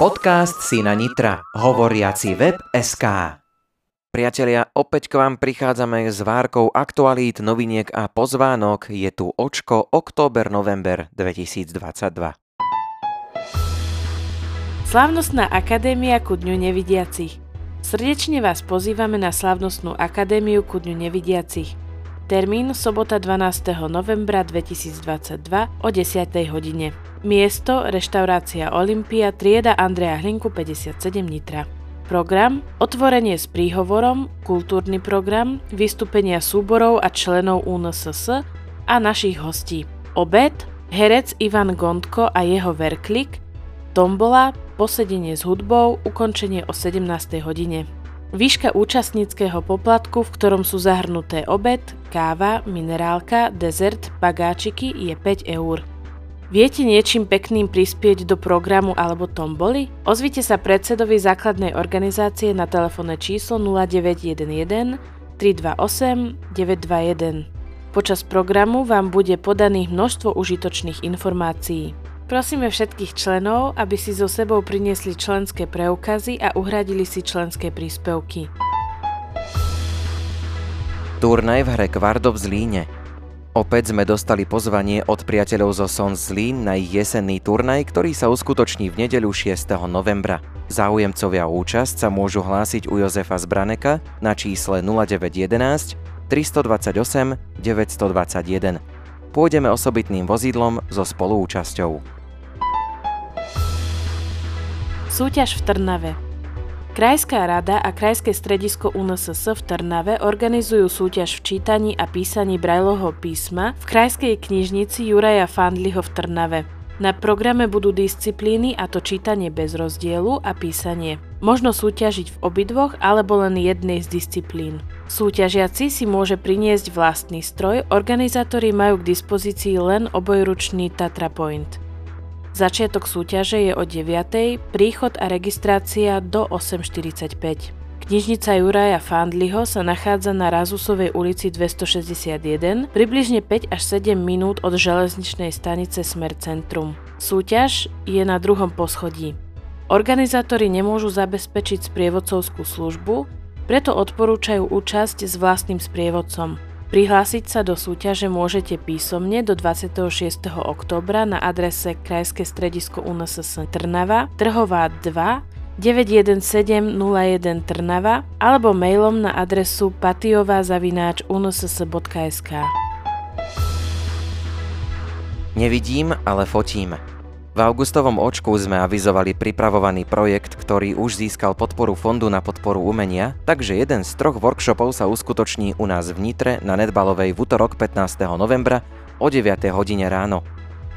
Podcast Sina Nitra. Hovoriaci web SK. Priatelia, opäť k vám prichádzame s várkou aktualít, noviniek a pozvánok. Je tu očko október-november 2022. Slavnostná akadémia ku Dňu nevidiacich. Srdečne vás pozývame na Slavnostnú akadémiu ku Dňu nevidiacich. Termín sobota 12. novembra 2022 o 10. hodine. Miesto reštaurácia Olympia trieda Andreja Hlinku 57 Nitra. Program, otvorenie s príhovorom, kultúrny program, vystúpenia súborov a členov UNSS a našich hostí. Obed, herec Ivan Gondko a jeho verklik, tombola, posedenie s hudbou, ukončenie o 17. hodine. Výška účastníckého poplatku, v ktorom sú zahrnuté obed, káva, minerálka, dezert, bagáčiky je 5 eur. Viete niečím pekným prispieť do programu alebo tomboli? Ozvite sa predsedovi základnej organizácie na telefónne číslo 0911 328 921. Počas programu vám bude podaných množstvo užitočných informácií. Prosíme všetkých členov, aby si so sebou priniesli členské preukazy a uhradili si členské príspevky. Turnaj v hre Kvardo v Zlíne. Opäť sme dostali pozvanie od priateľov zo Son Zlín na ich jesenný turnaj, ktorý sa uskutoční v nedeľu 6. novembra. Záujemcovia účasť sa môžu hlásiť u Jozefa Zbraneka na čísle 0911 328 921. Pôjdeme osobitným vozidlom so spoluúčasťou. Súťaž v Trnave Krajská rada a Krajské stredisko UNSS v Trnave organizujú súťaž v čítaní a písaní Brajlovho písma v Krajskej knižnici Juraja Fandliho v Trnave. Na programe budú disciplíny a to čítanie bez rozdielu a písanie. Možno súťažiť v obidvoch alebo len jednej z disciplín. Súťažiaci si môže priniesť vlastný stroj, organizátori majú k dispozícii len obojručný Tatra Point. Začiatok súťaže je o 9. príchod a registrácia do 8.45. Knižnica Juraja Fandliho sa nachádza na Razusovej ulici 261, približne 5 až 7 minút od železničnej stanice Smer Centrum. Súťaž je na druhom poschodí. Organizátori nemôžu zabezpečiť sprievodcovskú službu, preto odporúčajú účasť s vlastným sprievodcom. Prihlásiť sa do súťaže môžete písomne do 26. oktobra na adrese Krajské stredisko UNSS Trnava, Trhová 2, 91701 Trnava alebo mailom na adresu patiová.unss.sk Nevidím, ale fotím. V augustovom očku sme avizovali pripravovaný projekt, ktorý už získal podporu Fondu na podporu umenia, takže jeden z troch workshopov sa uskutoční u nás v Nitre na Netbalovej v útorok 15. novembra o 9. hodine ráno.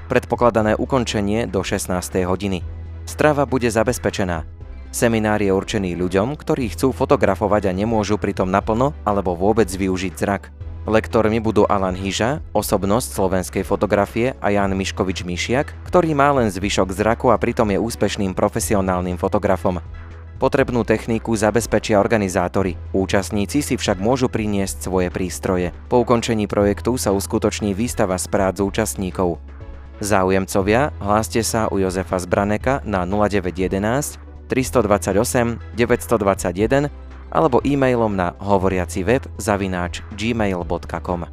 Predpokladané ukončenie do 16. hodiny. Strava bude zabezpečená. Seminár je určený ľuďom, ktorí chcú fotografovať a nemôžu pritom naplno alebo vôbec využiť zrak. Lektormi budú Alan Hyža, osobnosť slovenskej fotografie a Jan Miškovič-Mišiak, ktorý má len zvyšok zraku a pritom je úspešným profesionálnym fotografom. Potrebnú techniku zabezpečia organizátori, účastníci si však môžu priniesť svoje prístroje. Po ukončení projektu sa uskutoční výstava z prác účastníkov. Záujemcovia, hláste sa u Jozefa Zbraneka na 0911 328 921 alebo e-mailom na hovoriaci web zavináč gmail.com.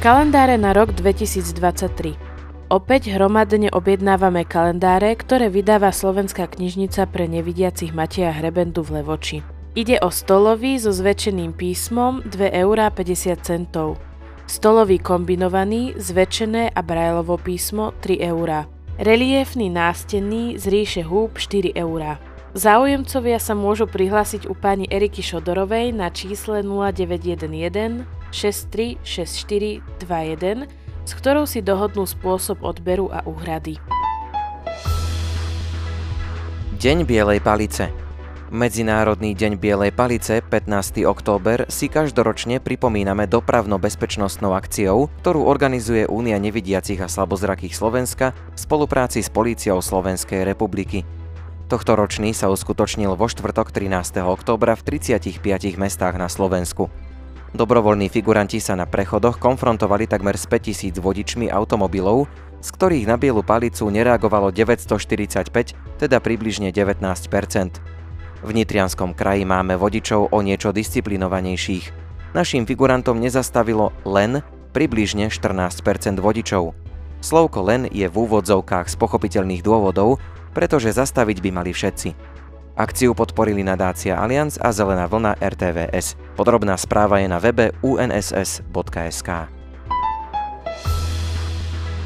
Kalendáre na rok 2023 Opäť hromadne objednávame kalendáre, ktoré vydáva Slovenská knižnica pre nevidiacich Mateja Hrebendu v Levoči. Ide o stolový so zväčšeným písmom 2,50 eur. Stolový kombinovaný, zväčšené a brajlovo písmo 3 eur. Reliefný nástenný z ríše húb 4 eur. Záujemcovia sa môžu prihlásiť u pani Eriky Šodorovej na čísle 0911 636421, s ktorou si dohodnú spôsob odberu a úhrady. Deň Bielej palice Medzinárodný deň Bielej palice 15. október si každoročne pripomíname dopravno-bezpečnostnou akciou, ktorú organizuje Únia nevidiacich a slabozrakých Slovenska v spolupráci s Políciou Slovenskej republiky. Tohto ročný sa uskutočnil vo štvrtok 13. októbra v 35 mestách na Slovensku. Dobrovoľní figuranti sa na prechodoch konfrontovali takmer s 5000 vodičmi automobilov, z ktorých na bielu palicu nereagovalo 945, teda približne 19% V Nitrianskom kraji máme vodičov o niečo disciplinovanejších. Našim figurantom nezastavilo len približne 14% vodičov. Slovko len je v úvodzovkách z pochopiteľných dôvodov, pretože zastaviť by mali všetci. Akciu podporili nadácia Allianz a Zelená vlna RTVS. Podrobná správa je na webe unss.sk.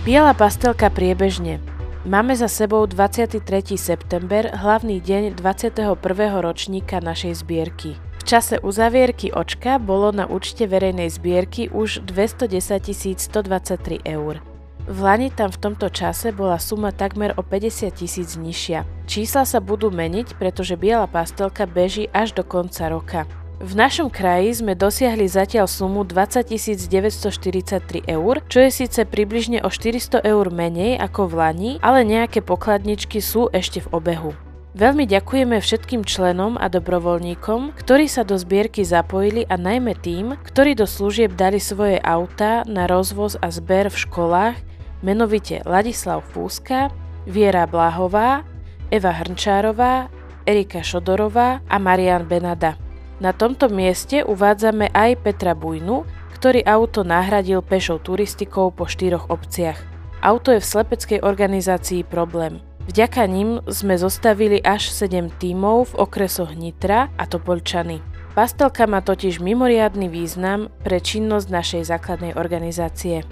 Biela pastelka priebežne. Máme za sebou 23. september, hlavný deň 21. ročníka našej zbierky. V čase uzavierky očka bolo na účte verejnej zbierky už 210 123 eur. V Lani tam v tomto čase bola suma takmer o 50 tisíc nižšia. Čísla sa budú meniť, pretože biela pastelka beží až do konca roka. V našom kraji sme dosiahli zatiaľ sumu 20 943 eur, čo je síce približne o 400 eur menej ako v Lani, ale nejaké pokladničky sú ešte v obehu. Veľmi ďakujeme všetkým členom a dobrovoľníkom, ktorí sa do zbierky zapojili a najmä tým, ktorí do služieb dali svoje autá na rozvoz a zber v školách, menovite Ladislav Fúska, Viera Blahová, Eva Hrnčárová, Erika Šodorová a Marian Benada. Na tomto mieste uvádzame aj Petra Bujnu, ktorý auto nahradil pešou turistikou po štyroch obciach. Auto je v slepeckej organizácii problém. Vďaka ním sme zostavili až 7 tímov v okresoch Nitra a Topolčany. Pastelka má totiž mimoriadný význam pre činnosť našej základnej organizácie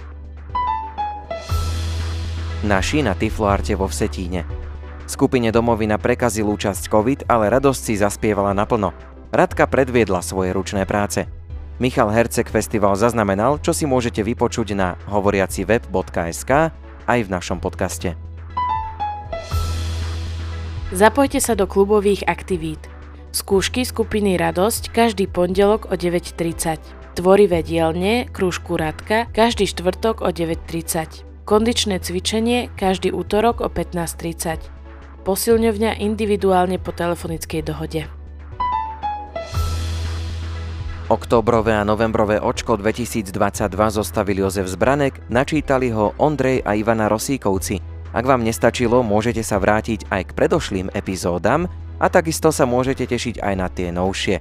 naši na Tifloarte vo Vsetíne. Skupine domovina prekazil účasť COVID, ale radosť si zaspievala naplno. Radka predviedla svoje ručné práce. Michal Herceg festival zaznamenal, čo si môžete vypočuť na hovoriaciveb.sk aj v našom podcaste. Zapojte sa do klubových aktivít. Skúšky skupiny Radosť každý pondelok o 9.30. Tvorivé dielne, krúžku Radka každý štvrtok o 9.30. Kondičné cvičenie každý útorok o 15.30. Posilňovňa individuálne po telefonickej dohode. Oktobrové a novembrové očko 2022 zostavili Jozef Zbranek, načítali ho Ondrej a Ivana Rosíkovci. Ak vám nestačilo, môžete sa vrátiť aj k predošlým epizódam a takisto sa môžete tešiť aj na tie novšie.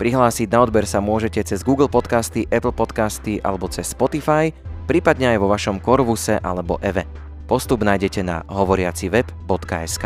Prihlásiť na odber sa môžete cez Google Podcasty, Apple Podcasty alebo cez Spotify – prípadne aj vo vašom Korvuse alebo Eve. Postup nájdete na hovoriaciveb.sk.